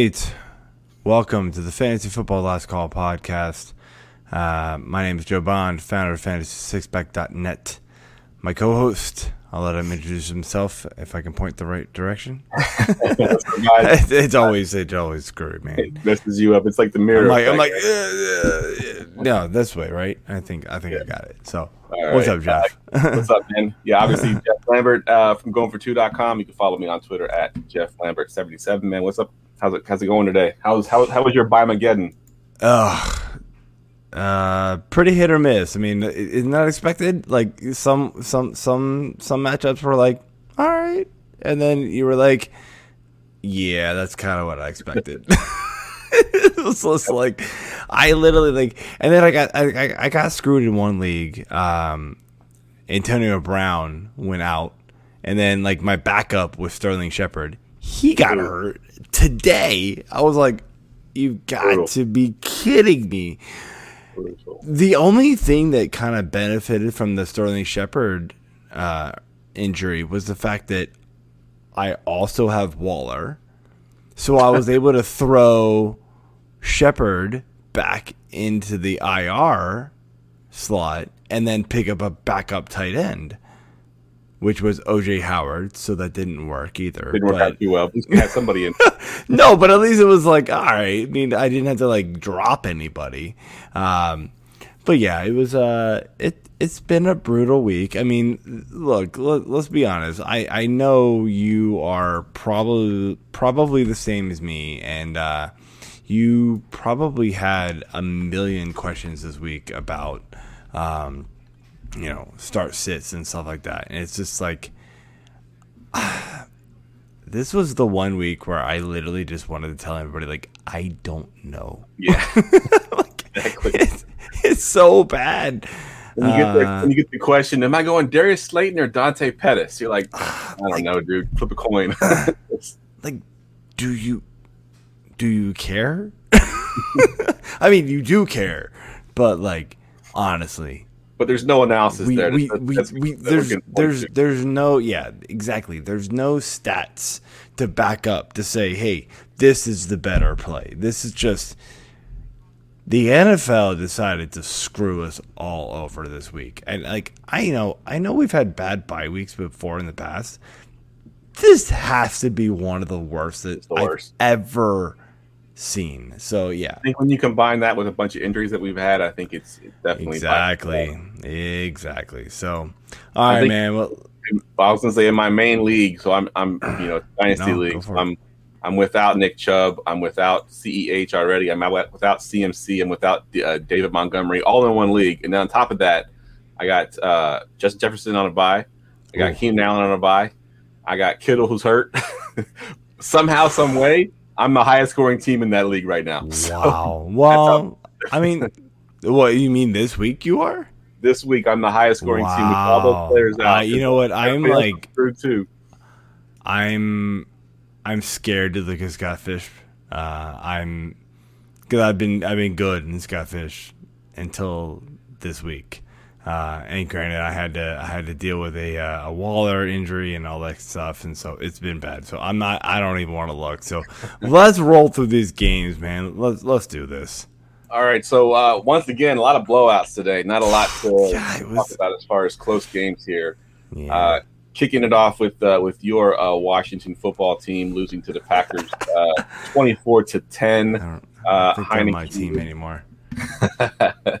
Right. Welcome to the Fantasy Football Last Call podcast. Uh, my name is Joe Bond, founder of FantasySixPack.net. My co host, I'll let him introduce himself if I can point the right direction. Guys, it's always it's always screwed, man. it messes you up. It's like the I'm mirror. like, I'm like, uh, uh, no, this way, right? I think I think I got it. So, All what's up, Jeff? What's up, man? Yeah, obviously Jeff Lambert uh, from goingfor2.com. You can follow me on Twitter at Jeff Lambert77. Man, what's up? How's it how's it going today? How's how how was your Bimageddon? Ugh. Uh, pretty hit or miss. I mean, i- isn't that expected? Like some some some some matchups were like, all right, and then you were like, yeah, that's kind of what I expected. it was just like, I literally like, and then I got I, I got screwed in one league. Um, Antonio Brown went out, and then like my backup was Sterling Shepard. He got hurt today. I was like, you've got Brutal. to be kidding me Brutal. the only thing that kind of benefited from the Sterling Shepard uh, injury was the fact that I also have Waller, so I was able to throw Shepard back into the IR slot and then pick up a backup tight end, which was OJ Howard. So that didn't work either. Didn't work but- out too well. We had somebody in. no, but at least it was like, all right. I mean, I didn't have to like drop anybody. Um, but yeah, it was. Uh, it it's been a brutal week. I mean, look, let, let's be honest. I I know you are probably probably the same as me, and uh, you probably had a million questions this week about, um, you know, start sits and stuff like that. And it's just like this was the one week where I literally just wanted to tell everybody, like, I don't know. Yeah. like, it's, it's so bad. When you get the Uh, you get the question, am I going Darius Slayton or Dante Pettis? You're like, I don't know, dude. Flip a coin. Like, do you do you care? I mean, you do care, but like, honestly, but there's no analysis we, there. we, That's- we, that's- we, that's there's there's there's no yeah exactly. There's no stats to back up to say hey this is the better play. This is just the NFL decided to screw us all over this week. And like I know I know we've had bad bye weeks before in the past. This has to be one of the worst that the I've worst. ever seen so yeah I think when you combine that with a bunch of injuries that we've had, I think it's it's definitely exactly exactly so all right think- man well I was gonna say in my main league, so I'm I'm you know dynasty No, league. it. I'm I'm without Nick Chubb. I'm without CEH already. I'm without CMC. I'm without uh, David Montgomery, all in one league. And then on top of that, I got uh, Justin Jefferson on a bye. I got Ooh. Keenan Allen on a bye. I got Kittle who's hurt. Somehow, some way, I'm the highest scoring team in that league right now. So Wow. Well, I mean, what you mean this week you are? this week, I'm the highest scoring team with all Wow. those players out. Uh, you know what? I'm like, through too. I'm, I'm scared to look at Scott Fish. Uh, I'm, because I've been, I've been good in Scott Fish until this week. Uh, and granted, I had to, I had to deal with a, uh, a Waller injury and all that stuff, and so it's been bad. So I'm not, I don't even want to look. So let's roll through these games, man. Let's, let's do this. All right, so uh, once again, a lot of blowouts today. Not a lot to Yeah, it talk about as far as close games here. Yeah. Uh, kicking it off with uh, with your uh, Washington football team losing to the Packers, uh, twenty four to I ten. don't, I uh, don't think they're my team anymore.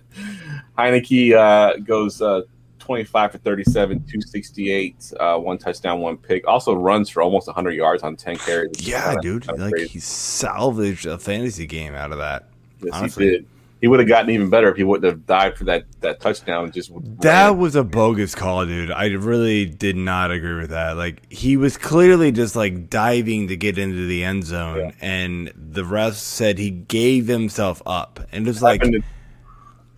Heinicke uh, goes uh, twenty five for thirty seven, two sixty eight, uh, one touchdown, one pick. Also runs for almost hundred yards on ten carries. Yeah, Kinda- dude. kinda Like crazy. he salvaged a fantasy game out of that. Yes, honestly. he did. He would have gotten even better if he wouldn't have died for that that touchdown. Just That ran. was a bogus call, dude. I really did not agree with that. Like he was clearly just like diving to get into the end zone, Yeah. and the refs said he gave himself up, and it's like happened,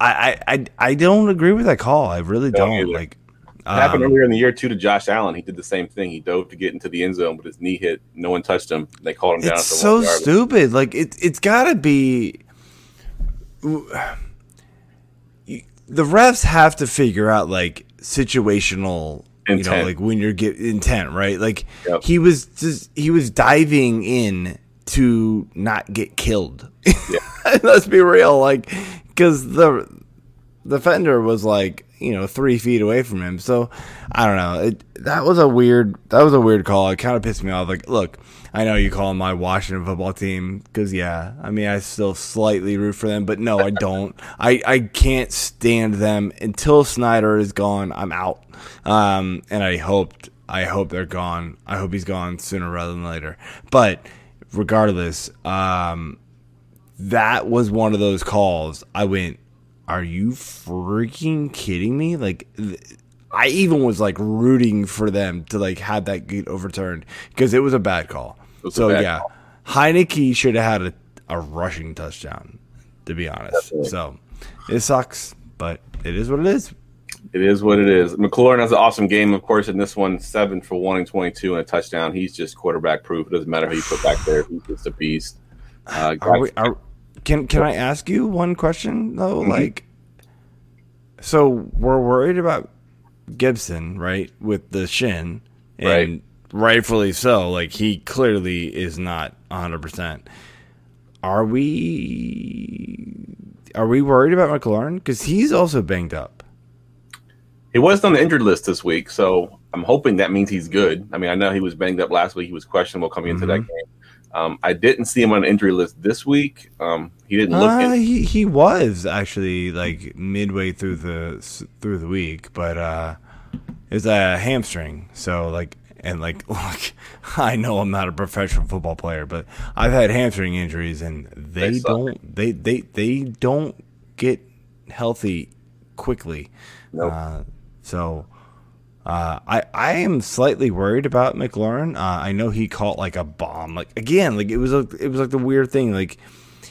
I, I I don't agree with that call. I really Don't don't. Like It happened um, earlier in the year too to Josh Allen. He did the same thing. He dove to get into the end zone, but his knee hit. No one touched him. They called him down. It's so stupid. Like it, it's got to be. The refs have to figure out like situational, you know, like when you're get intent, right? Like Yep. he was just he was diving in to not get killed. Yeah. Let's be real, like because the the fender was like you know three feet away from him. So I don't know. It, that was a weird. That was a weird call. It kind of pissed me off. Like, look, I know you call my Washington football team because yeah, I mean I still slightly root for them, but no, I don't. I I can't stand them until Snyder is gone. I'm out. Um, and I hoped I hope they're gone. I hope he's gone sooner rather than later. But regardless, um, that was one of those calls. I went, "Are you freaking kidding me?" Like. Th- I even was like rooting for them to like have that get overturned because it was a bad call. So yeah, call. Heinicke should have had a, a rushing touchdown, to be honest. Definitely. So it sucks, but it is what it is. It is what it is. McLaurin has an awesome game, of course, in this one, seven for one and twenty-two and a touchdown. He's just quarterback proof. It doesn't matter who you put back there; he's just a beast. Uh, are we, are, can can I ask you one question though? Mm-hmm. Like, so we're worried about Gibson, right, with the shin, and right. rightfully so. Like he clearly is not 100%. Are we are we worried about McLaurin cuz he's also banged up? He was on the injured list this week, so I'm hoping that means he's good. I mean, I know he was banged up last week. He was questionable coming into mm-hmm. that game. Um, I didn't see him on the injury list this week. Um, he didn't look. Uh, he he was actually like midway through the through the week, but uh, it's a hamstring. So like and like look, I know I'm not a professional football player, but I've had hamstring injuries and they, they don't they, they they don't get healthy quickly. Nope. Uh, so uh, I I am slightly worried about McLaurin. Uh, I know he caught like a bomb. Like again, like it was a it was like the weird thing. Like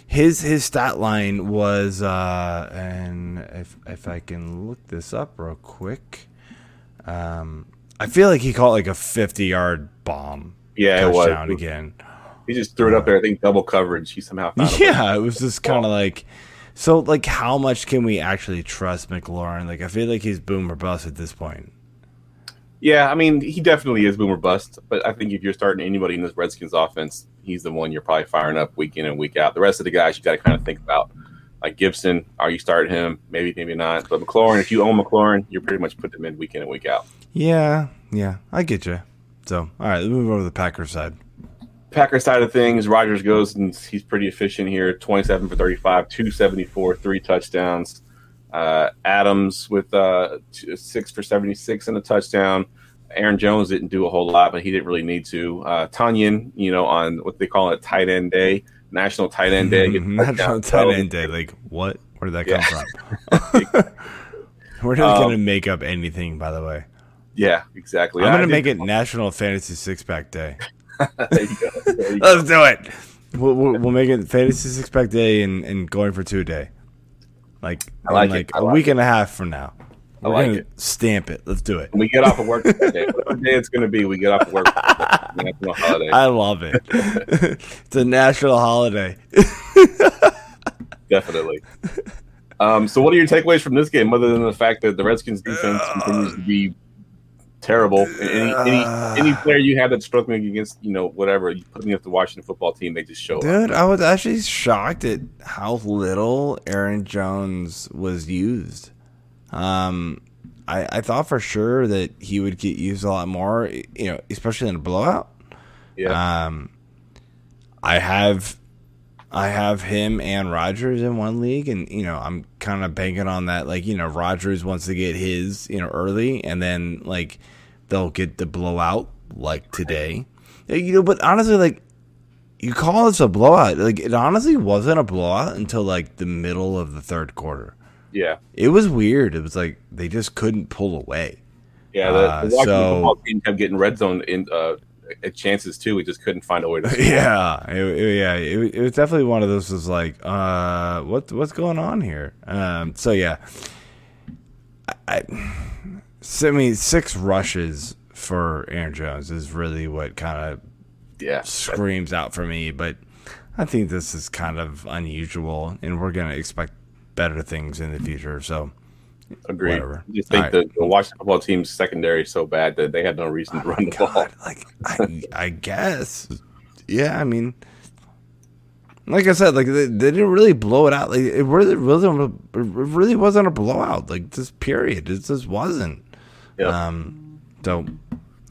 his his stat line was uh, and if if I can look this up real quick, um, I feel like he caught like a fifty yard bomb. Yeah, it was again. He just threw it up there. I think double coverage. He somehow yeah, it was just kind of like. So, like, how much can we actually trust McLaurin? Like, I feel like he's boom or bust at this point. Yeah, I mean, he definitely is boomer bust. But I think if you're starting anybody in this Redskins offense, he's the one you're probably firing up week in and week out. The rest of the guys you got to kind of think about. Like Gibson, are you starting him? Maybe, maybe not. But McLaurin, if you own McLaurin, you're pretty much putting him in week in and week out. Yeah, yeah, I get you. So, all right, let's move over to the Packers side. Packers side of things, Rodgers goes and he's pretty efficient here 27 for 35, 274, three touchdowns. Uh, Adams with uh, six for 76 and a touchdown. Aaron Jones didn't do a whole lot, but he didn't really need to. Uh, Tonyan, you know, on what they call it, tight end day, National Tight End Day. National Tight End Day. Like, what? Where did that come from? We're not um, going to make up anything, by the way. Yeah, exactly. I'm going to make it National Fantasy Six Pack Day. there you go. There you Let's do it. We'll, we'll, we'll, make it Fantasy Six Pack Day and, and going for two day. Like, I like, like a like week it. and a half from now. I We're like it. Stamp it. Let's do it. When we get off of work today, whatever day it's going to be, we get off of work. national holiday. I love it. it's a national holiday. Definitely. Um, so, what are your takeaways from this game, other than the fact that the Redskins defense continues to be terrible? Any, any any player you have that's struggling against, you know, whatever, you put me up the Washington football team, they just show Dude, up. I was actually shocked at how little Aaron Jones was used. Um, I, I thought for sure that he would get used a lot more, you know, especially in a blowout. Yeah. Um, I have, I have him and Rodgers in one league, and you know, I'm kind of banking on that. Like, you know, Rodgers wants to get his, you know, early, and then like they'll get the blowout like today. You know, but honestly, like you call this a blowout. Like it honestly wasn't a blowout until like the middle of the third quarter. Yeah, it was weird. It was like they just couldn't pull away. Yeah, the, uh, so, football team kept getting red zone in uh, chances too. We just couldn't find a way to. Score. Yeah, it, it, yeah, it, it, was definitely one of those. Was like, uh, what what's going on here? Um, so yeah, I, I, I mean, six rushes for Aaron Jones is really what kind of yeah screams out for me. But I think this is kind of unusual, and we're gonna expect better things in the future. So, agreed. Whatever. I just think right. the, the Washington football team's secondary is so bad that they had no reason oh to run the God. ball. Like, I, I guess, yeah. I mean, Like I said, like they, they didn't really blow it out. Like it really, really, it really wasn't a blowout. Like this period, it just wasn't. Yep. Um, so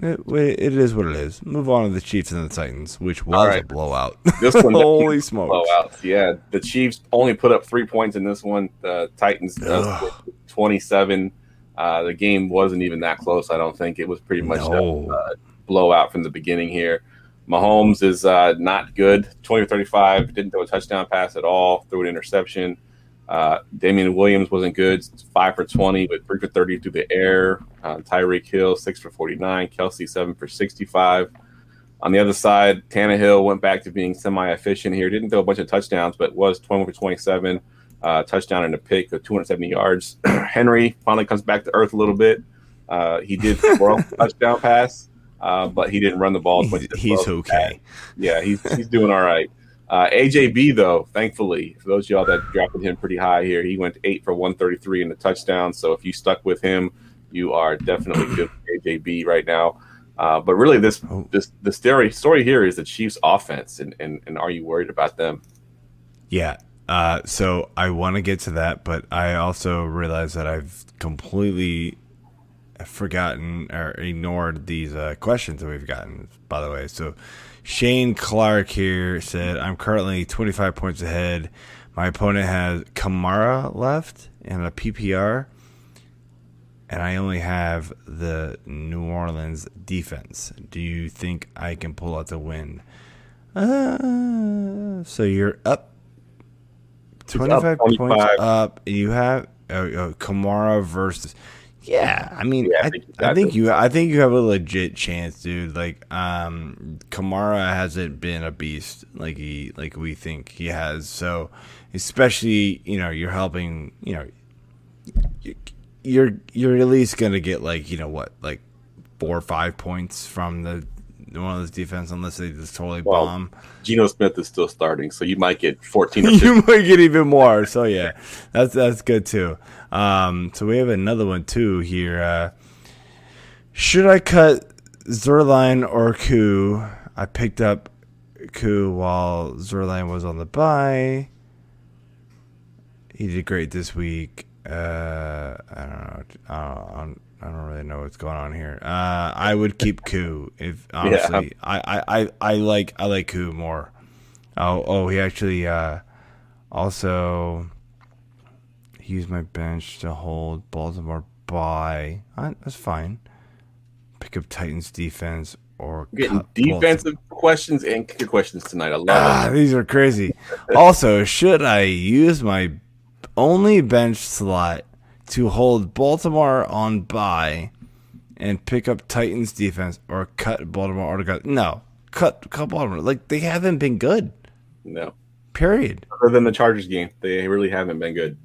it, it is what it is. Move on to the Chiefs and the Titans, which was right. a blowout. This one, holy smokes! blowouts. Yeah, the Chiefs only put up three points in this one. The Titans uh, Ugh. twenty-seven. Uh, the game wasn't even that close. I don't think it was pretty much No. a uh, blowout from the beginning here. Mahomes is uh, not good. Twenty or thirty-five. Didn't throw a touchdown pass at all. Threw an interception. Uh, Damian Williams wasn't good. Five for twenty, but three for thirty through the air. Uh, Tyreek Hill six for forty-nine. Kelce seven for sixty-five. On the other side, Tannehill went back to being semi-efficient here. Didn't throw a bunch of touchdowns, but was 21 for 27. Uh, touchdown and a pick of 270 yards. Henry finally comes back to earth a little bit. Uh, he did throw a touchdown pass, uh, but he didn't run the ball. He's, he's okay. Yeah, he's he's doing all right. Uh, AJB though, thankfully, for those of y'all that drafted him pretty high here, he went eight for 133 in the touchdown. So if you stuck with him, you are definitely good AJB right now. Uh, but really, this Oh. this the story story here is the Chiefs' offense, and and, and are you worried about them? Yeah. Uh, so I want to get to that, but I also realize that I've completely forgotten or ignored these uh, questions that we've gotten. By the way, so Shane Clark here said, "I'm currently 25 points ahead. My opponent has Kamara left and a PPR." And I only have the New Orleans defense. Do you think I can pull out the win? Uh, so you're up 25 points 25. up. You have uh, uh, Kamara versus. Yeah, I mean, Yeah, I I, think you I think you, I think you have a legit chance, dude. Like, um, Kamara hasn't been a beast like he, like we think he has. So, especially, you know, you're helping, you know, you're you're at least gonna get like, you know, what, like four or five points from the one of those defense, unless they just totally Well, bomb. Geno Smith is still starting, so you might get 14 or you might get even more. So yeah, that's that's good too. Um, so we have another one too here. Uh, should I cut Zuerlein or Koo? I picked up Koo while Zuerlein was on the bye. He did great this week. Uh, I don't know. I don't, I don't really know what's going on here. Uh, I would keep Koo if honestly. I, I, I, I like I like Koo more. Oh, oh, he actually uh, also he used my bench to hold Baltimore bye. Uh, that's fine. Pick up Titans defense or Getting cut Baltimore. defensive questions and kicker questions tonight. I love Ah, these are crazy. also, should I use my only bench slot to hold Baltimore on bye and pick up Titans defense or cut Baltimore or cut? No, cut cut Baltimore. Like they haven't been good. No, Period. other than the Chargers game, they really haven't been good.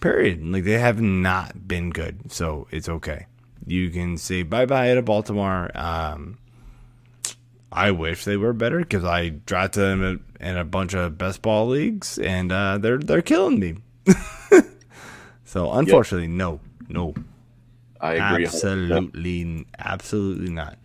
Period. Like they have not been good, so it's okay. You can say bye bye to Baltimore. Um, I wish they were better because I drafted them in- in a bunch of best ball leagues, and uh, they're they're killing me. so unfortunately, no, no, I agree. 100%. absolutely, absolutely not.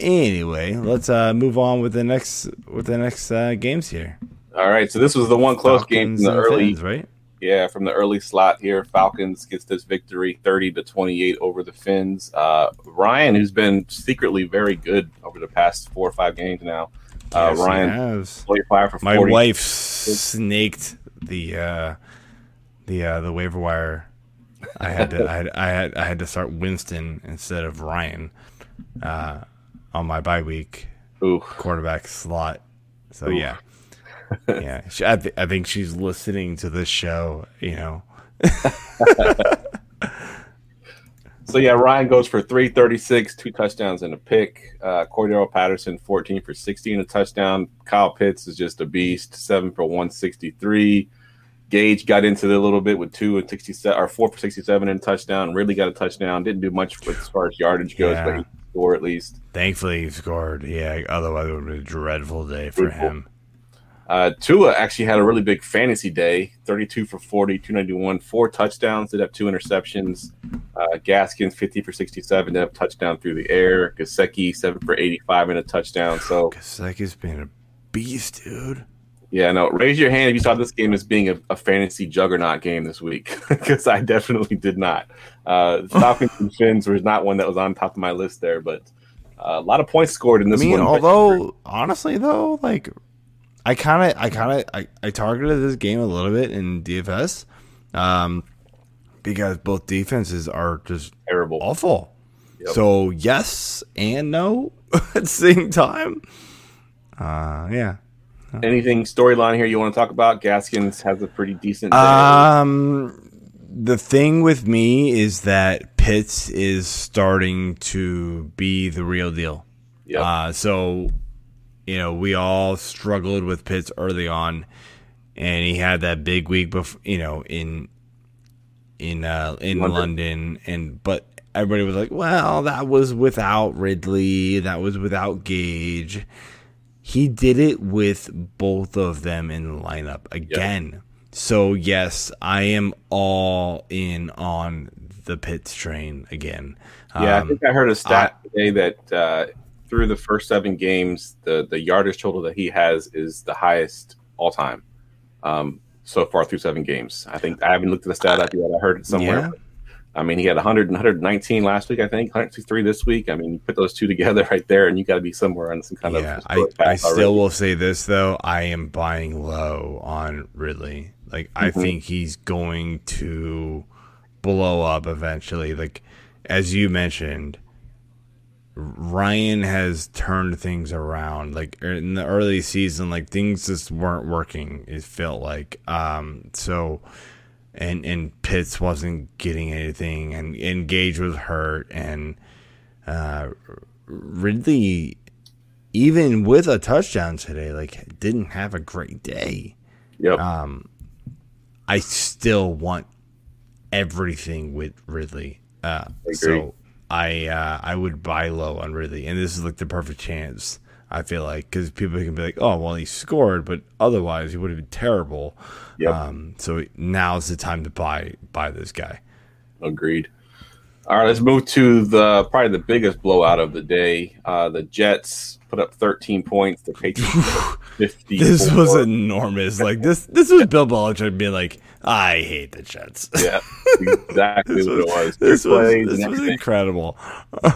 Anyway, let's uh, move on with the next with the next uh, games here. All right, so this was the one close game Falcons from the early right? Yeah, from the early slot here, Falcons gets this victory, thirty to twenty-eight over the Finns. Uh, Ryan, who's been secretly very good over the past four or five games now, uh, Yes, Ryan has. twenty-five for My forty. wife snaked the uh, the uh, the waiver wire. I had to I had, I had I had to start Winston instead of Ryan uh, on my bye week quarterback slot. So Oof. yeah, yeah. She, I, th- I think she's listening to this show. You know, so yeah, Ryan goes for three thirty-six, two touchdowns and a pick. Uh, Cordarrelle Patterson fourteen for sixteen, a touchdown. Kyle Pitts is just a beast, seven for one sixty-three. Gage got into it a little bit with two and sixty-seven or four for sixty-seven and a touchdown. Really got a touchdown. Didn't do much with, as far as yardage goes, Yeah. but he scored at least. thankfully he scored. Yeah, otherwise it would have been a dreadful day for Beautiful. him. Uh, Tua actually had a really big fantasy day 32 for 40, 291, four touchdowns, did have two interceptions. Uh, Gaskins, 50 for 67, did have a touchdown through the air. Gesicki, 7 for 85 and a touchdown. So, Gesicki's been a beast, dude. Yeah, no. Raise your hand if you saw this game as being a, a fantasy juggernaut game this week, because I definitely did not. Uh, Falcons and Fins was not one that was on top of my list there, but uh, a lot of points scored in this I mean, one. although honestly though, like I kind of, I kind of, I, I targeted this game a little bit in DFS, um, because both defenses are just terrible, awful. Yep. So yes and no at the same time. Uh, yeah. Anything storyline here you want to talk about? Gaskins has a pretty decent. Day. Um, the thing with me is that Pitts is starting to be the real deal. Yeah. Uh, so, you know, we all struggled with Pitts early on, and he had that big week before, you know, in in uh, in London. London, and but everybody was like, well, that was without Ridley, that was without Gage. He did it with both of them in the lineup again. Yep. So yes, I am all in on the Pitts train again. Yeah, um, I think I heard a stat uh, today that uh, through the first seven games, the the yardage total that he has is the highest all time um, so far through seven games. I think I haven't looked at the stat up yet. I heard it somewhere. Yeah. I mean, he had 100 119 last week, I think, 103 this week. I mean, you put those two together right there, and you got to be somewhere on some kind yeah, of. Yeah, I, I still will say this though: I am buying low on Ridley. Like, mm-hmm. I think he's going to blow up eventually. Like, as you mentioned, Ryan has turned things around. Like in the early season, like things just weren't working. It felt like um so and and Pitts wasn't getting anything, and, and Gage was hurt, and uh, Ridley, even with a touchdown today, like didn't have a great day. Yep. Um, I still want everything with Ridley. Uh, I so I uh, I would buy low on Ridley, and this is like the perfect chance. I feel like because people can be like, oh well, he scored, but otherwise he would have been terrible. Yep. Um, so now's the time to buy buy this guy. Agreed. All right, let's move to the probably the biggest blowout of the day. Uh, the Jets put up 13 points. The Patriots 50. This was enormous. Like this, this was Bill Belichick being like, "I hate the Jets." Yeah, exactly what was, it was. This was, this was incredible.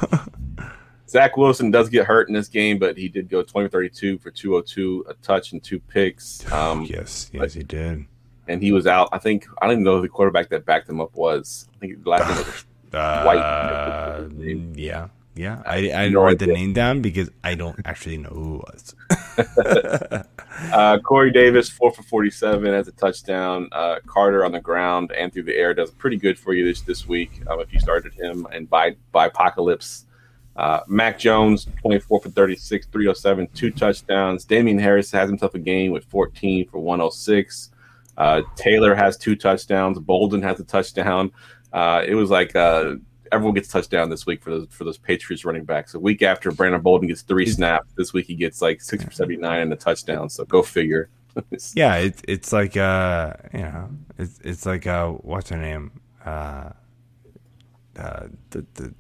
Zach Wilson does get hurt in this game, but he did go 20 32 for 202, a touch and two picks. Um, yes, yes, he did and he was out. I think I don't even know who the quarterback that backed him up was. I think last name was uh, White. Yeah, yeah. I I didn't write the name down because I don't actually know who it was. uh, Corey Davis, four for forty-seven as a touchdown. Uh, Carter on the ground and through the air does pretty good for you this this week um, if you started him. And by by apocalypse. Uh, Mac Jones, 24 for 36, 307, two touchdowns. Damien Harris has himself a game with 14 for 106. Uh, Taylor has two touchdowns. Bolden has a touchdown. Uh, it was like uh, everyone gets touchdown this week for those for those Patriots running backs. A week after Brandon Bolden gets three snaps, this week he gets like six for seventy nine and a touchdown. So go figure. yeah, it's it's like uh you know it's it's like uh what's her name uh uh the the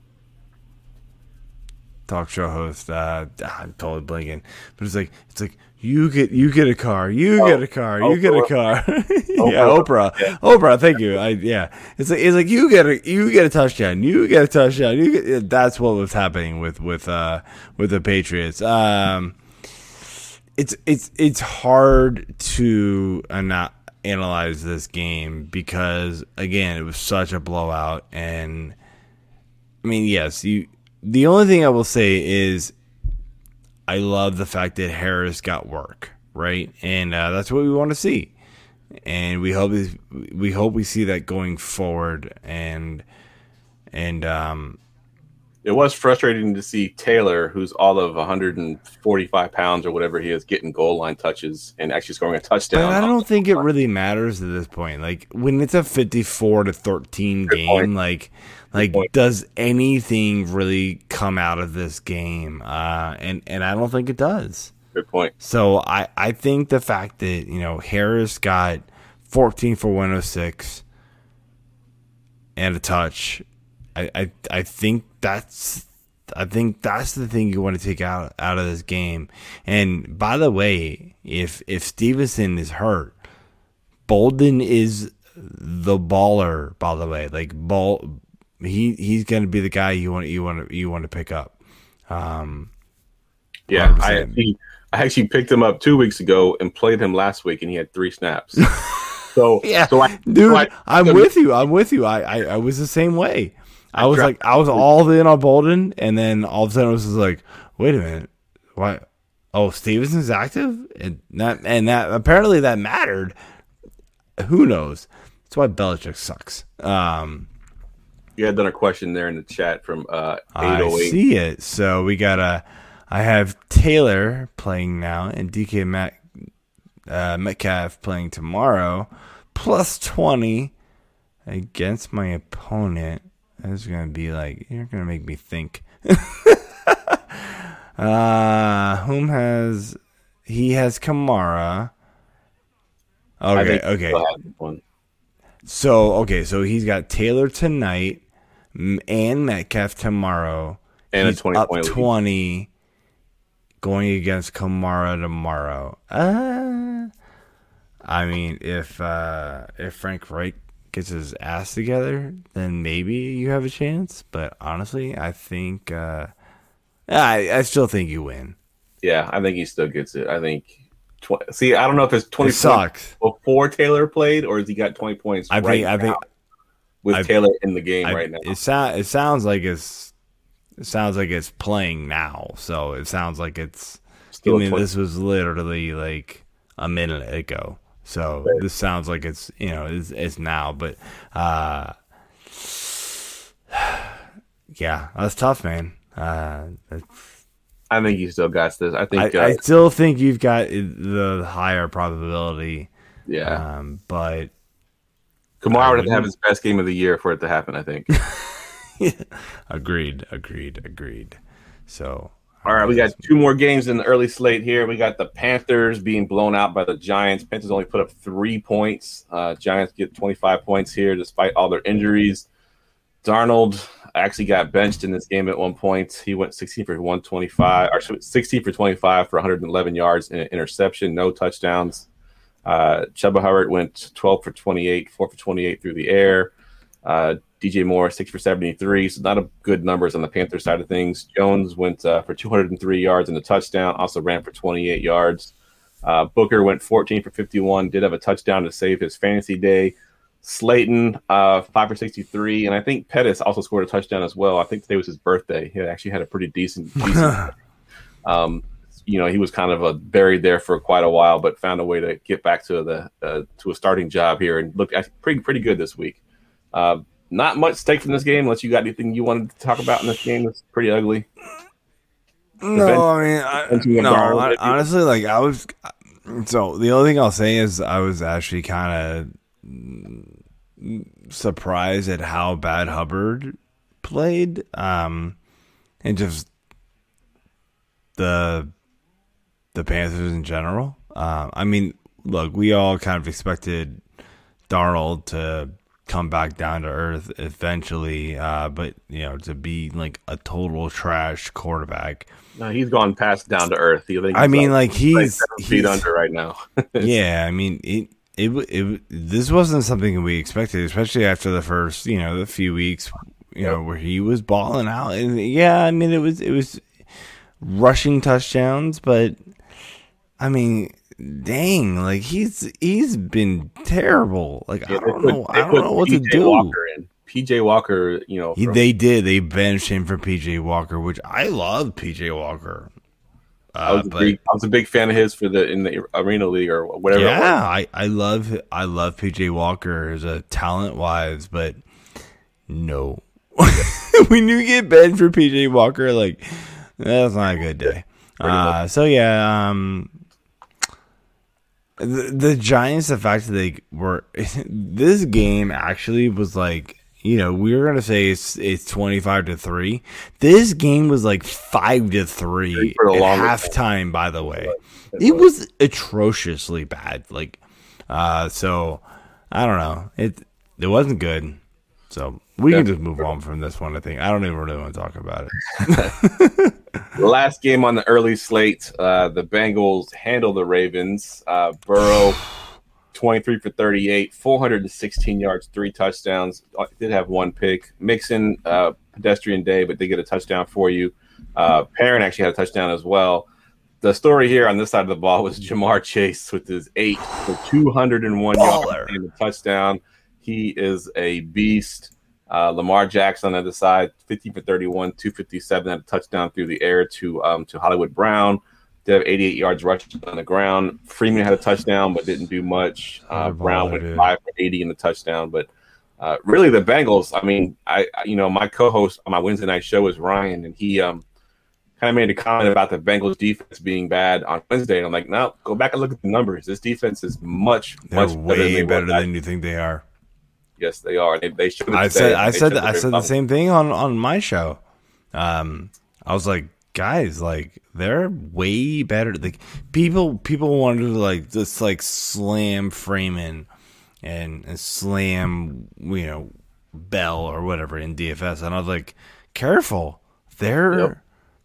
talk show host uh I'm totally blanking but it's like it's like you get you get a car, you oh, get a car, you get a car. yeah, Oprah. Yeah. Oprah, thank you. I yeah. It's like it's like you get a you get a touchdown, you get a touchdown. You get that's what was happening with with uh with the Patriots. Um it's it's it's hard to uh, not analyze this game because again, it was such a blowout and I mean, yes, you the only thing I will say is I love the fact that Harris got work, right? And uh, that's what we want to see. And we hope we hope we see that going forward. And and um, it was frustrating to see Taylor, who's all of 145 pounds or whatever he is, getting goal line touches and actually scoring a touchdown. But I don't think it really matters at this point. Like when it's a 54 to 13 Good game, point. like like, does anything really come out of this game? Uh, and and I don't think it does. Good point. So I I think the fact that you know Harris got 14 for 106 and a touch, I I, I think that's I think that's the thing you want to take out out of this game. And by the way, if if Stevenson is hurt, Bolden is the baller. By the way, like ball, he he's going to be the guy you want you want to you want to pick up. Um, Yeah, 100%. I actually, I actually picked him up two weeks ago and played him last week, and he had three snaps. so Yeah, so I, dude, so I- I'm with you. I'm with you. I, I, I was the same way. I was like, I was all in on Bolden, and then all of a sudden it was just like, wait a minute, what? Oh, Stevenson's active, and that and that apparently that mattered. Who knows? That's why Belichick sucks. Um, You had done a question there in the chat from uh, I 808. see it. So we got a. I have Taylor playing now, and DK Matt, uh, Metcalf playing tomorrow, plus twenty against my opponent. That's gonna be like you're gonna make me think. uh, whom has he has Kamara? Okay, okay. he'll have one. So okay, so he's got Taylor tonight and Metcalf tomorrow. And a he's 20 up point lead. twenty going against Kamara tomorrow. Uh, I mean, if uh, if Frank Reich gets his ass together, then maybe you have a chance. But honestly, I think uh, I I still think you win. Yeah, I think he still gets it. I think. Tw- See, I don't know if it's 20 It sucks. points before Taylor played, or has he got 20 points I right think I think now with I- Taylor in the game I, right now? It sounds it sounds like it's it sounds like it's playing now. So it sounds like it's. Still I mean, this was literally like a minute ago. So this sounds like it's you know it's, it's now, but uh, yeah, that's tough, man. Uh, I think you still got this. I I, think, uh, I still think you've got the higher probability, yeah. um, but Kamara would have to have his best game of the year for it to happen, I think. agreed, agreed, agreed. So All right, we got two more games in the early slate here. We got the Panthers being blown out by the Giants. Panthers only put up three points. Uh, Giants get 25 points here despite all their injuries. Darnold actually got benched in this game at one point. He went 16 for 125, or 16 for 25 for 111 yards and an interception, no touchdowns. Uh, Chuba Hubbard went 12 for 28, 4 for 28 through the air. Uh, DJ Moore, 6 for 73. So, not a good numbers on the Panther side of things. Jones went uh, for 203 yards and a touchdown, also ran for 28 yards. Uh, Booker went 14 for 51, did have a touchdown to save his fantasy day. Slayton, uh, 5 for 63. And I think Pettis also scored a touchdown as well. I think today was his birthday. He actually had a pretty decent, decent um, you know, he was kind of uh, buried there for quite a while, but found a way to get back to the uh, to a starting job here and looked pretty pretty good this week. Uh, not much stake from this game, unless you got anything you wanted to talk about in this game. It's pretty ugly. No, I mean, I, no. I, honestly, like I was. So the only thing I'll say is I was actually kind of surprised at how bad Hubbard played, um, and just the the Panthers in general. Um, I mean, look, we all kind of expected Darnold to come back down to earth eventually, uh, but you know, to be like a total trash quarterback. No, he's gone past down to earth. He, I mean, like he's, feet he's under right now. yeah. I mean, it, it it this wasn't something we expected, especially after the first you know the few weeks you know where he was balling out, and yeah, I mean it was it was rushing touchdowns, but I mean. Dang, like he's he's been terrible. Like I Yeah, they don't put- know, I don't know what to PJ do. Walker in. PJ Walker, you know, He, from- they did. They benched him for PJ Walker, which I love PJ Walker. I Uh, was, a but big, I was a big fan of his for the in the arena league or whatever. yeah, I, I love I love PJ Walker as a talent wise, but no, when you get benched for PJ Walker, like that's not a good day. Uh, so yeah, um, the, the Giants, the fact that they were this game actually was like you know we were gonna say it's it's twenty five to three. This game was like five to three at halftime. By the way, it was atrociously bad. Like, uh, so I don't know. It it wasn't good. So we can just move on from this one. I think I don't even really want to talk about it. Last game on the early slate, uh, the Bengals handle the Ravens. Uh, Burrow, 23 for 38, 416 yards, three touchdowns. Uh, Did have one pick. Mixon, uh, pedestrian day, but they get a touchdown for you. Uh, Perine actually had a touchdown as well. The story here on this side of the ball was Ja'Marr Chase with his eight for 201 yards and a touchdown. He is a beast. Uh, Lamar Jackson on the other side, 50 for 31, 257, had a touchdown through the air to um, to Hollywood Brown. Did have 88 yards rushing on the ground. Freeman had a touchdown, but didn't do much. Uh, Brown went dude. five for 80 in the touchdown, but uh, really the Bengals. I mean, I I- you know my co-host on my Wednesday night show is Ryan, and he um kind of made a comment about the Bengals defense being bad on Wednesday, and I'm like, no, go back and look at the numbers. This defense is much They're much way better were last than you think they are. Yes, they are. They, they showed. it I said I said I said the same thing on on my show. Um, I was like, guys, like they're way better. Like people people wanted to like just like slam Freeman and and slam you know Bell or whatever in DFS, and I was like, careful, they're. Yep.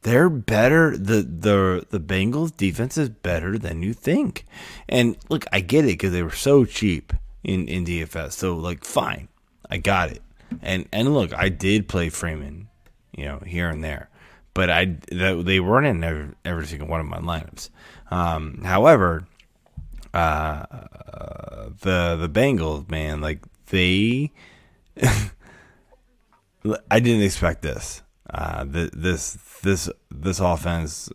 They're better. The the the Bengals defense is better than you think. And look, I get it because they were so cheap in in DFS. So like, fine, I got it. And and look, I did play Freeman, you know, here and there, but I that they weren't in every, every single one of my lineups. Um, however, uh, the the Bengals, man, like they, I didn't expect this. Uh, th- this this this offense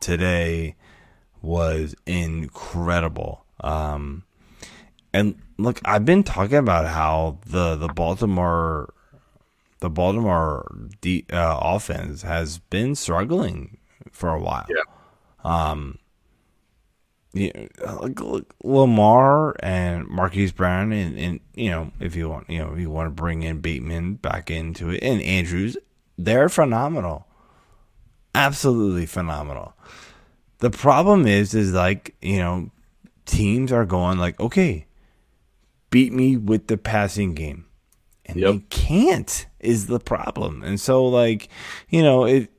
today was incredible. Um, and look, I've been talking about how the the Baltimore the Baltimore de- uh, offense has been struggling for a while. Yeah. Um, Yeah, look, look, Lamar and Marquise Brown, and, and you know, if you want, you know, if you want to bring in Bateman back into it, and Andrews, they're phenomenal, absolutely phenomenal. The problem is, is like you know, teams are going like, okay, beat me with the passing game, and Yep. they can't. Is the problem, and so like, you know, it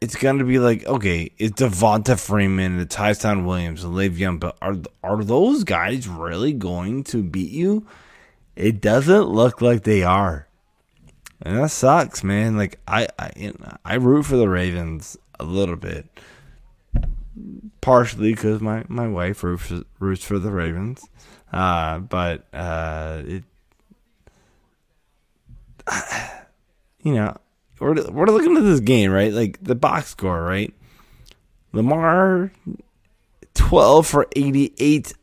it's gonna be like, okay, is Devonta Freeman, the Ty'Son Williams, and Le'Veon, but are are those guys really going to beat you? It doesn't look like they are, and that sucks, man. Like I, I, I root for the Ravens a little bit, partially because my my wife roots roots for the Ravens, uh, but uh, it, you know, we're we're looking at this game, right? Like the box score, right? Lamar, twelve for eighty-eight.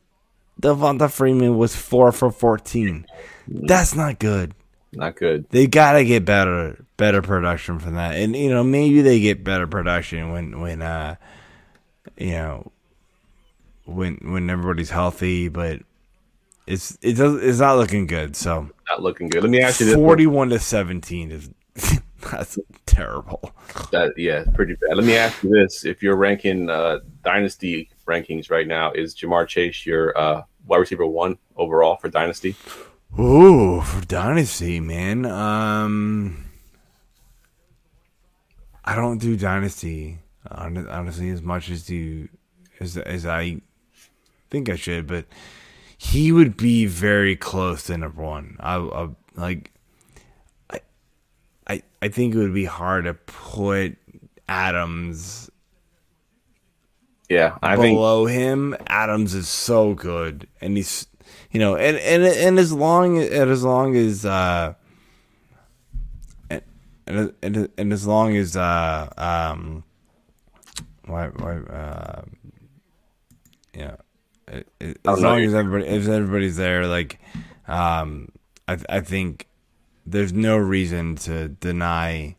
Devonta Freeman was four for fourteen. That's not good. Not good. They gotta get better, better production from that, and you know maybe they get better production when when uh, you know, when when everybody's healthy, but it's it does it's not looking good. So Not looking good. Let me ask you this. forty-one to seventeen is that's terrible. That, yeah, pretty bad. Let me ask you this: If you're ranking uh, dynasty rankings right now, is Ja'Marr Chase your uh, wide receiver one overall for dynasty? Ooh, for Dynasty, man. Um, I don't do Dynasty honestly as much as do as as I think I should, but he would be very close to number one. I, I like. I, I I think it would be hard to put Adams Yeah, I think below him. Adams is so good, and he's you know, and and and as long and as long as uh, and and and, as long as uh um, why why uh, yeah, it, it, I as don't know. long as everybody if everybody's there, like um, I I think there's no reason to deny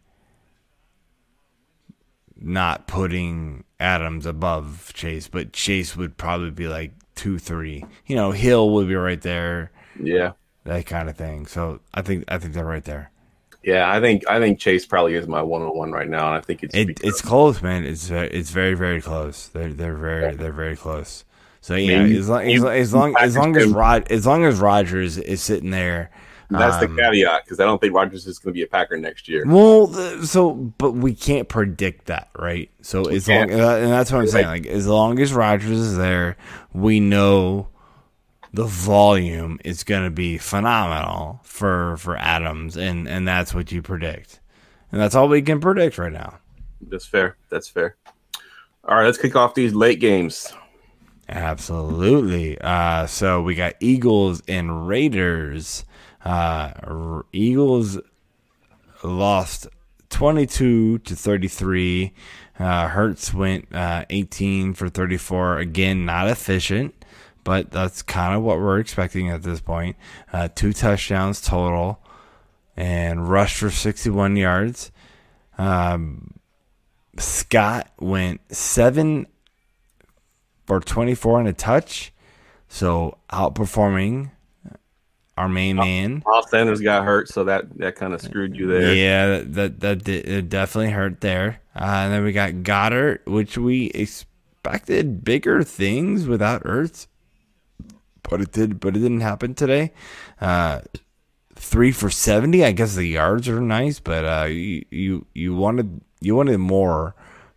not putting Adams above Chase, but Chase would probably be like two, three. You know, Hill would be right there, yeah, that kind of thing. So I think I think they're right there. yeah. I think I think Chase probably is my one on one right now, and I think it's It, it's close, man. It's it's very very close. They're they're very they're very close. So yeah, mean, as long as, long- as long as long as Rod as long as Rodgers is sitting there, That's Um, the caveat because I don't think Rodgers is going to be a Packer next year. Well, so but we can't predict that, right? So as long can't. uh, and that's what I'm saying. Like as long as Rodgers is there, we know the volume is going to be phenomenal for for Adams, and and that's what you predict, and that's all we can predict right now. That's fair. That's fair. All right, let's kick off these late games. Absolutely. Uh, so we got Eagles and Raiders. Uh, Eagles lost 22 to 33. Uh, Hurts went uh, 18 for 34. Again, not efficient, but that's kind of what we're expecting at this point. Uh, two touchdowns total and rushed for 61 yards. Um, Scott went 7 for 24 and a touch. So outperforming our main man. Miles Sanders got hurt, so that that kind of screwed you there. Yeah, that that, that definitely hurt there. Uh, and then we got Goedert, which we expected bigger things without Ertz, but it did, but it didn't happen today. Uh, three for seventy. I guess the yards are nice, but uh, you you you wanted you wanted more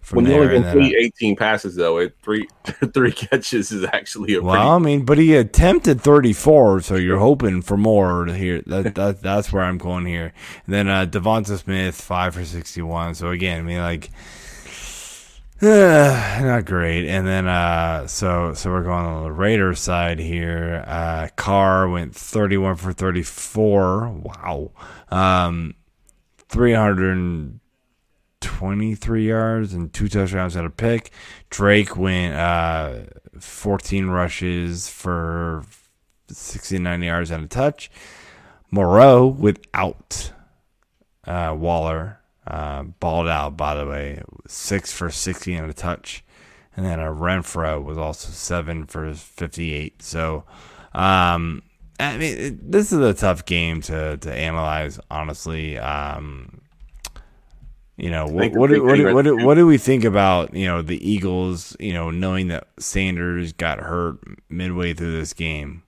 when you there. only uh, complete 18 passes, though, it three three catches is actually a Well, I mean, but he attempted 34, so you're hoping for more here. That, that that's where I'm going here. And then uh, Devonta Smith, five for 61. So again, I mean, like, not great. And then uh, so so we're going on the Raiders side here. Uh, Carr went 31 for 34. Wow. Um, 323 yards and two touchdowns and a pick. Drake went uh, 14 rushes for 69 yards and a touch. Moreau without uh, Waller uh, balled out, by the way, six for 60 and a touch. And then a Renfrow was also seven for 58. So, um, I mean, this is a tough game to, to analyze, honestly. Um, you know, what what, do, what, do, what, do, what do we think about you know the Eagles? You know, knowing that Sanders got hurt midway through this game.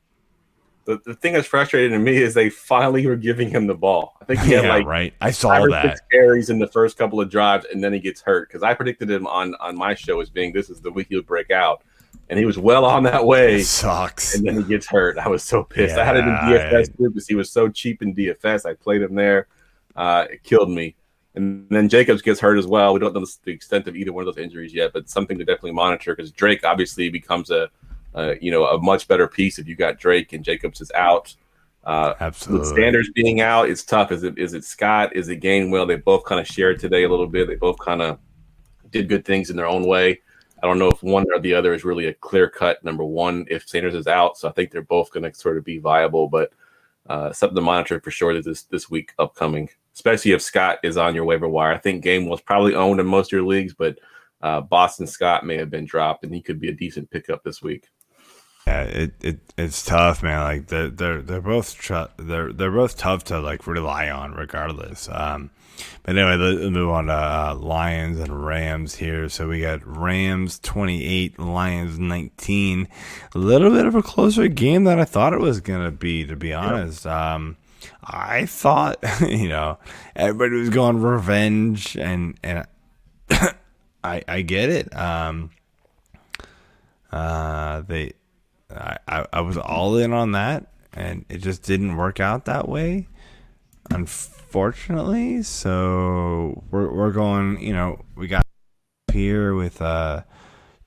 The, the thing that's frustrating to me is they finally were giving him the ball. I think he had Yeah, like right. I saw that. carries in the first couple of drives, and then he gets hurt because I predicted him on on my show as being this is the week he would break out, and he was well on that way. It sucks. and then he gets hurt. I was so pissed. I had him in Yeah, DFS too because he was so cheap in DFS. I played him there. Uh, it killed me. And then Jacobs gets hurt as well. We don't know the extent of either one of those injuries yet, but something to definitely monitor because Drake obviously becomes a, uh, you know, a much better piece if you got Drake and Jacobs is out. Uh, with Absolutely. Sanders being out, it's tough. Is it is it Scott? Is it Gainwell? They both kind of shared today a little bit. They both kind of did good things in their own way. I don't know if one or the other is really a clear cut number one if Sanders is out. So I think they're both going to sort of be viable, but uh, something to monitor for sure this this week upcoming, especially if Scott is on your waiver wire. I think Game was probably owned in most of your leagues, but uh, Boston Scott may have been dropped, and he could be a decent pickup this week. Yeah, it, it it's tough, man. Like they're they're they're both tr- they're they're both tough to like rely on, regardless. Um, but anyway, let's move on to uh, Lions and Rams here. So we got Rams twenty eight, Lions nineteen. A little bit of a closer game than I thought it was gonna be, to be honest. Um, I thought you know everybody was going revenge, and and I I get it. Um, uh, they. I, I, was all in on that, and it just didn't work out that way, unfortunately. So we're we're going. You know, we got here with uh,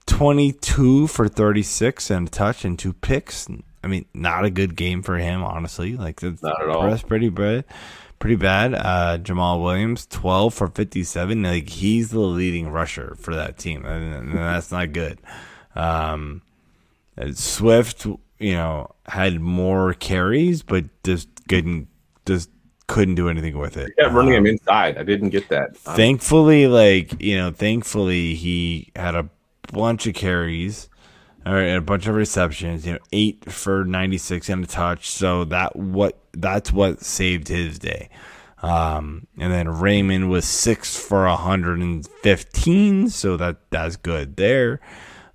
twenty two for thirty six and a touch and two picks. I mean, not a good game for him, honestly. Like that's Not at all. That's pretty bad. Pretty bad. Uh, Jamaal Williams, twelve for fifty-seven. Like he's the leading rusher for that team, and, and that's not good. Um, Swift, you know, had more carries, but just couldn't just couldn't do anything with it. Kept running Um, him inside. I didn't get that. Um, thankfully, like you know, thankfully he had a bunch of carries or a bunch of receptions. You know, eight for ninety six and a touch. So that what that's what saved his day. Um, and then Raymond was six for hundred and fifteen. So that that's good there.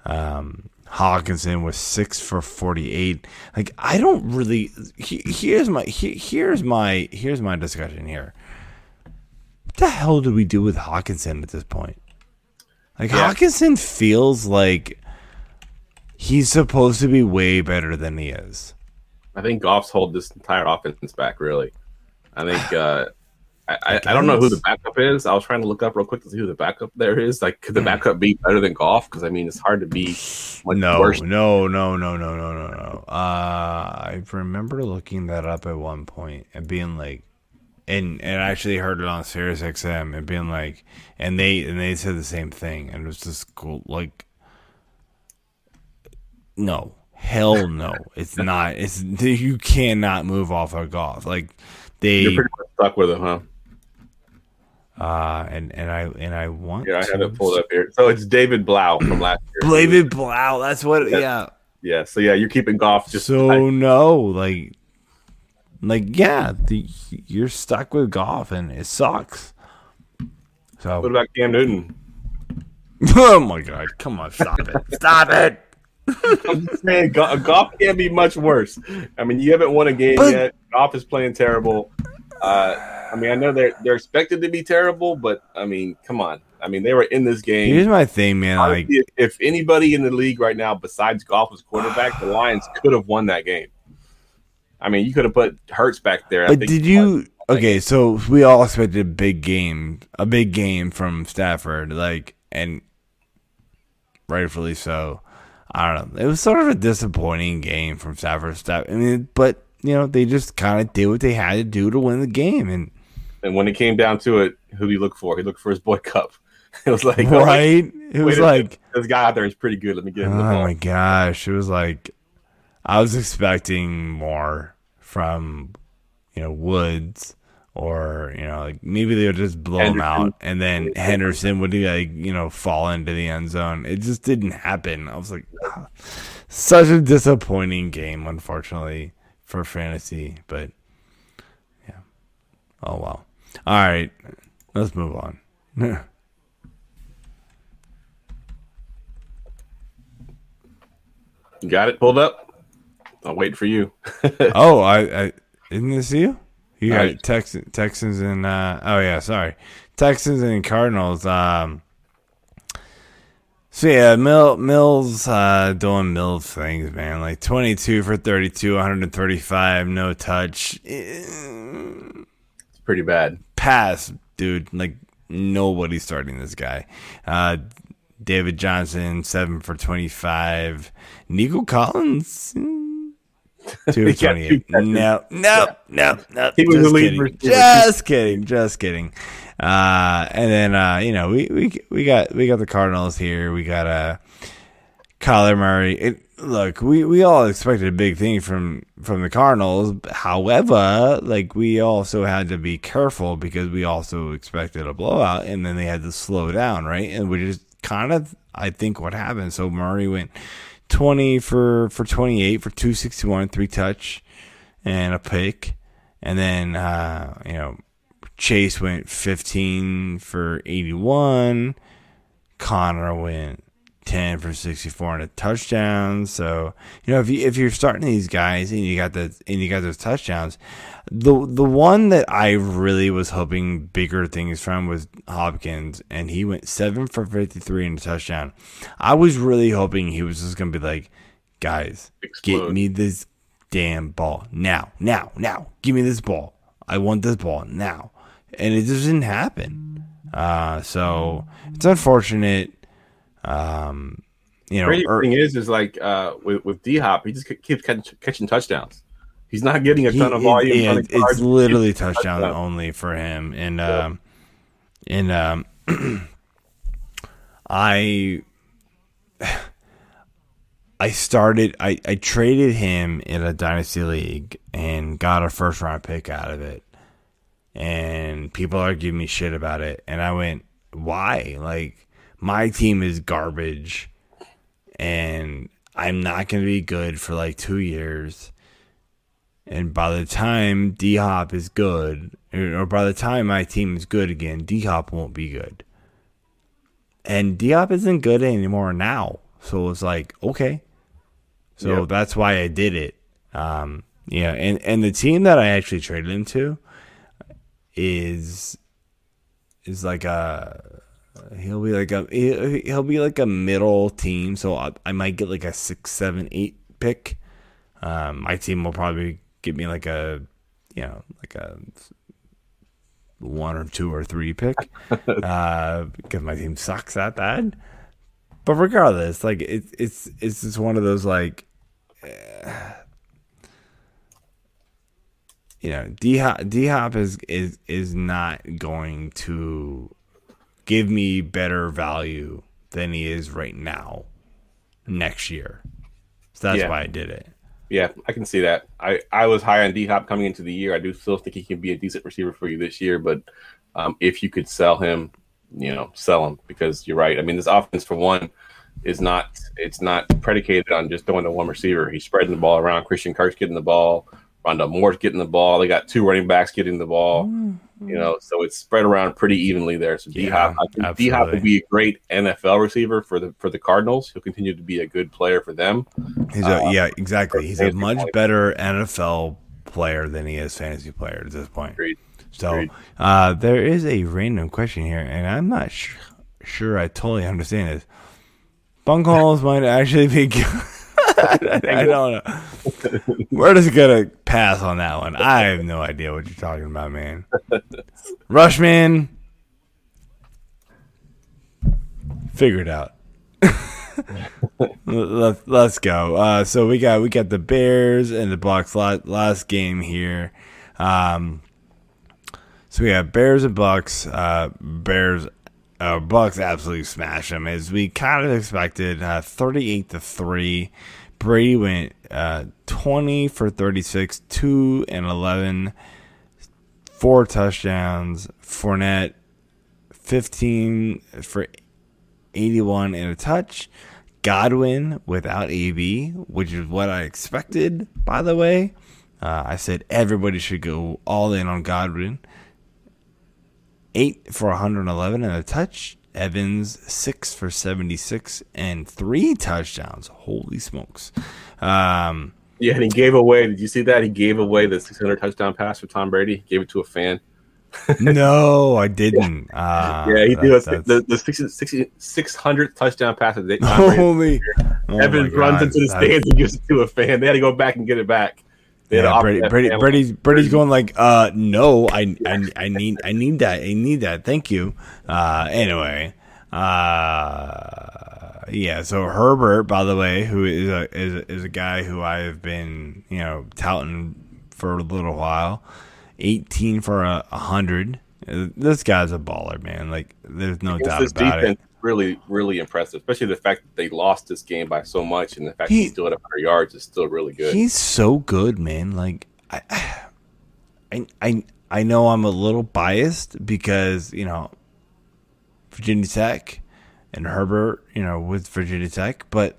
Um, Hockenson was six for forty-eight. Like I don't really. He, here's my he, here's my here's my discussion here. What the hell do we do with Hockenson at this point? Like Yeah. Hockenson feels like he's supposed to be way better than he is. I think Goff's hold this entire offense back. Really, I think. Uh, I, I, I don't know who the backup is. I was trying to look up real quick to see who the backup there is. Like, could the backup be better than Goff? Because I mean, it's hard to be like no, worse. no, no, no, no, no, no, no. Uh, I remember looking that up at one point and being like, and and I actually heard it on Sirius XM and being like, and they and they said the same thing, and it was just cool. Like, no, hell no, it's not. It's you cannot move off of Goff. Like they, You're pretty much stuck with him, huh? uh, and and I and I want. Yeah, I have to- it pulled up here. So it's David Blough from last year. David Blough. That's what. Yeah. Yeah. Yeah. So yeah, you're keeping Goff. just so no, like, like yeah, the, you're stuck with Goff and it sucks. So what about Cam Newton? oh my god, come on, stop it, stop it. I'm just saying, Go- Goff can't be much worse. I mean, you haven't won a game But- yet. Goff is playing terrible. Uh, I mean, I know they're they're expected to be terrible, but I mean, come on. I mean, they were in this game. Here's my thing, man. Like, if, if anybody in the league right now besides Goff was quarterback, the Lions could have won that game. I mean, you could have put Hurts back there. But did you? Okay, so we all expected a big game, a big game from Stafford, like, and rightfully so. I don't know. It was sort of a disappointing game from Stafford. Staff. I mean, but you know, they just kind of did what they had to do to win the game, and And when it came down to it, who did he look for? He looked for his boy Kupp. It was like, oh, right? It was like, this guy out there is pretty good. Let me get oh him ball. my gosh, it was like I was expecting more from you know Woods or you know like maybe they would just blow him out and then Henderson would like you know fall into the end zone. It just didn't happen. I was like, ah, such a disappointing game, unfortunately for fantasy. But yeah, oh well. All right, let's move on. You got it pulled up. I'll wait for you. oh, I, I isn't this you? You got Alright. Texans, Texans, and uh, oh yeah, sorry, Texans and Cardinals. Um, so yeah, Mill, Mills uh, doing Mills things, man. Like twenty two for thirty two, one hundred thirty five, no touch, It's pretty bad. pass, dude. Like nobody's starting this guy. Uh, David Johnson seven for twenty five. Nico Collins. Two He of got twenty two eight. catches. No, no, no, no. He was Just the lead kidding. Just kidding. Just kidding. Uh, and then uh, you know we, we we got we got the Cardinals here. We got uh, Kyler Murray. It, look, we, we all expected a big thing from from the Cardinals. However, like we also had to be careful because we also expected a blowout, and then they had to slow down, right? And we just kind of, I think, what happened. So Murray went twenty for for twenty eight for two sixty one, three touch, and a pick, and then uh, you know Chase went fifteen for eighty one. Conner went 10 for 64 and a touchdown. So, you know, if you if you're starting these guys and you got the and you got those touchdowns, the the one that I really was hoping bigger things from was Hopkins and he went 7 for 53 and a touchdown. I was really hoping he was just going to be like, guys, get me this damn ball now. Now, now. Give me this ball. I want this ball now. And it just didn't happen. Uh, so it's unfortunate. Um, you know, Crazy er- thing is, is like uh, with with D Hop, he just keeps catching, catching touchdowns. He's not getting a he- ton of volume. yeah, of it's literally touchdown touchdowns. only for him. And um, and um, I I started I, I traded him in a dynasty league and got a first round pick out of it. And people are giving me shit about it. And I went, Why? Like my team is garbage and I'm not gonna be good for like two years. And by the time D Hop is good, or by the time my team is good again, D Hop won't be good. And D Hop isn't good anymore now. So it's like, okay. So Yep. that's why I did it. Um, yeah, and, and the team that I actually traded him to is is like a he'll be like a he- he'll be like a middle team. So I, I might get like a six, seven, eight pick. Um, my team will probably give me like a you know like a one or two or three pick uh, because my team sucks that bad. But regardless, like it's it's it's just one of those like, eh, you know, D Hop D Hop is is is not going to give me better value than he is right now next year. So that's Yeah. why I did it. Yeah, I can see that. I, I was high on D Hop coming into the year. I do still think he can be a decent receiver for you this year, but um, if you could sell him, you know, sell him because you're right. I mean, this offense for one is not it's not predicated on just throwing to one receiver. He's spreading the ball around. Christian Kirk's getting the ball. Rondale Moore's getting the ball. They got two running backs getting the ball. You know, so it's spread around pretty evenly there. So D Hop, I think D Hop will be a great NFL receiver for the for the Cardinals. He'll continue to be a good player for them. He's a, Uh, yeah, exactly. He's a much player. better NFL player than he is fantasy player at this point. Agreed. So Agreed. uh, there is a random question here, and I'm not sh- sure I totally understand this. Bunk holes might actually be good. I, don't know. We're just gonna pass on that one. I have no idea what you're talking about, man. Rushman, figure it out. let's go. Uh, so we got we got the Bears and the Bucks last, last game here. Um, so we have Bears and Bucks. Uh, Bears, uh, Bucks absolutely smash them as we kind of expected. Uh, Thirty-eight to three. Brady went uh, twenty for thirty-six, two and eleven, four touchdowns. Fournette, fifteen for 81 and a touch. Godwin without AB, which is what I expected, by the way. Uh, I said everybody should go all in on Godwin. 8 for 111 and a touch. Evans, 6 for 76 and three touchdowns. Holy smokes. Um, Yeah, and he gave away. Did you see that? He gave away the 600 touchdown pass for Tom Brady. Gave it to a fan. no, I didn't. Uh, yeah, he did. The, the 60, 60, 600th touchdown pass of Brady. Holy. oh Evans runs into the stands and gives it to a fan. They had to go back and get it back. Yeah, Brady, Brady, Brady's, Brady's going like, uh, no, I, I, I need, I need that, I need that. Thank you. Uh, anyway, uh, yeah. So Herbert, by the way, who is a is, is a guy who I have been, you know, touting for a little while. Eighteen for a, a hundred. Uh, This guy's a baller, man. Like, there's no doubt about defense, it. Really, really impressive. Especially the fact that they lost this game by so much, and the fact He- he still had 100 yards is still really good. He's so good, man. Like I, I, I, I know I'm a little biased because you know Virginia Tech and Herbert, you know, with Virginia Tech, but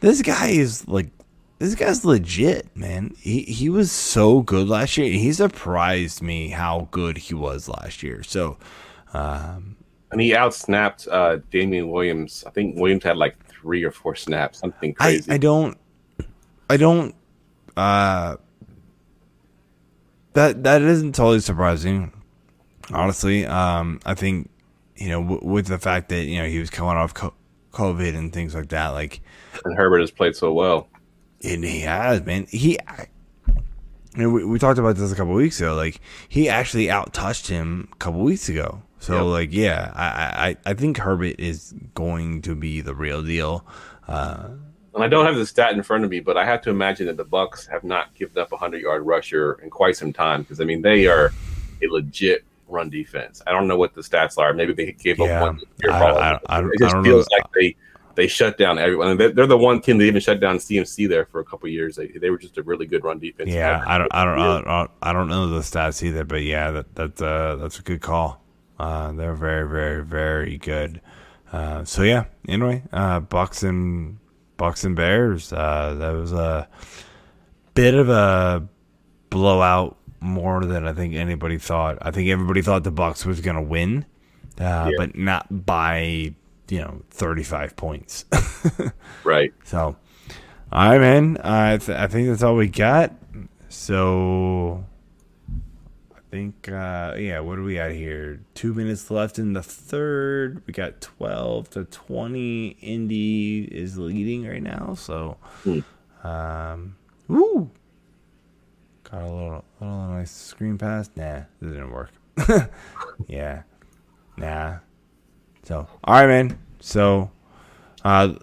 this guy is like this guy's legit, man. He he was so good last year. He surprised me how good he was last year. So, um, and he outsnapped uh, Damien Williams. I think Williams had like three or four snaps, something I crazy. I I don't I don't uh that that isn't totally surprising honestly um I think you know w- with the fact that you know he was coming off co- covid and things like that like and Herbert has played so well. and he has man he I mean, we, we talked about this a couple weeks ago like he actually out touched him a couple weeks ago so Yep. like yeah I, I I think Herbert is going to be the real deal uh And I don't have the stat in front of me, but I have to imagine that the Bucks have not given up a hundred yard rusher in quite some time because I mean they are a legit run defense. I don't know what the stats are. Maybe they gave Yeah. up one. year I- I- I it just I don't know. feels like they they shut down everyone. And they're, the one team that even shut down CMC there for a couple of years. They, they were just a really good run defense. Yeah, I don't, I don't, I don't, I don't know the stats either, but yeah, that that's uh, that's a good call. Uh, they're very, very, very good. Uh, so yeah. Anyway, uh, Bucks and Bucks and Bears. Uh, that was a bit of a blowout, more than I think anybody thought. I think everybody thought the Bucks was gonna win, uh, Yeah. but not by you know, 35 points. right. So, all right, man. I, th- I think that's all we got. So, think, uh, yeah, what are we at here? Two minutes left in the third. We got 12 to 20. Indy is leading right now. So, Hmm. um, woo. Got a little, little nice screen pass. Nah, this didn't work. yeah. Nah. So, all right, man. So, uh,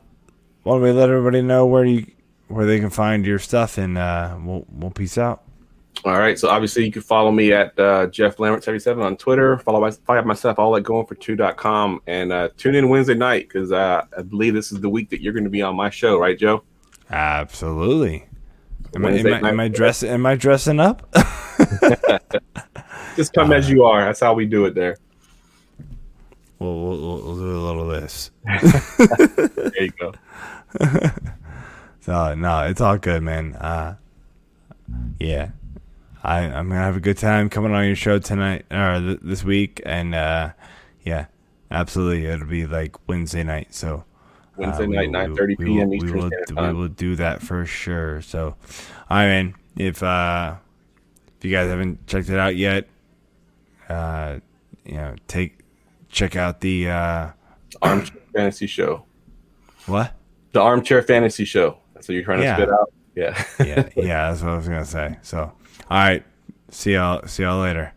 why don't we let everybody know where you where they can find your stuff, and uh, we'll we'll peace out. All right. So obviously you can follow me at uh, Jeff Lambert 77 on Twitter. Follow my follow myself all at goingfor2.com and uh, tune in Wednesday night because uh, I believe this is the week that you're going to be on my show, right, Joe? Absolutely. Am, I, am, I, am I dressing? Am I dressing up? Just come as you are. That's how we do it there. we'll, we'll, we'll we'll do a little of this. There you go. So no, it's all good, man. Uh, yeah, I I'm gonna have a good time coming on your show tonight or th- this week, and uh, yeah, absolutely, it'll be like Wednesday night. So Wednesday uh, night, will- 9:30 we will- p.m. we Eastern will, we will do that for sure. So, right, mean, If uh, if you guys haven't checked it out yet, uh, you know, take check out the uh, Armchair Fantasy Show. what? The Armchair Fantasy Show. That's what you're trying to Yeah. spit out. Yeah. Yeah, yeah, that's what I was gonna say. So, all right, see y'all, see y'all later.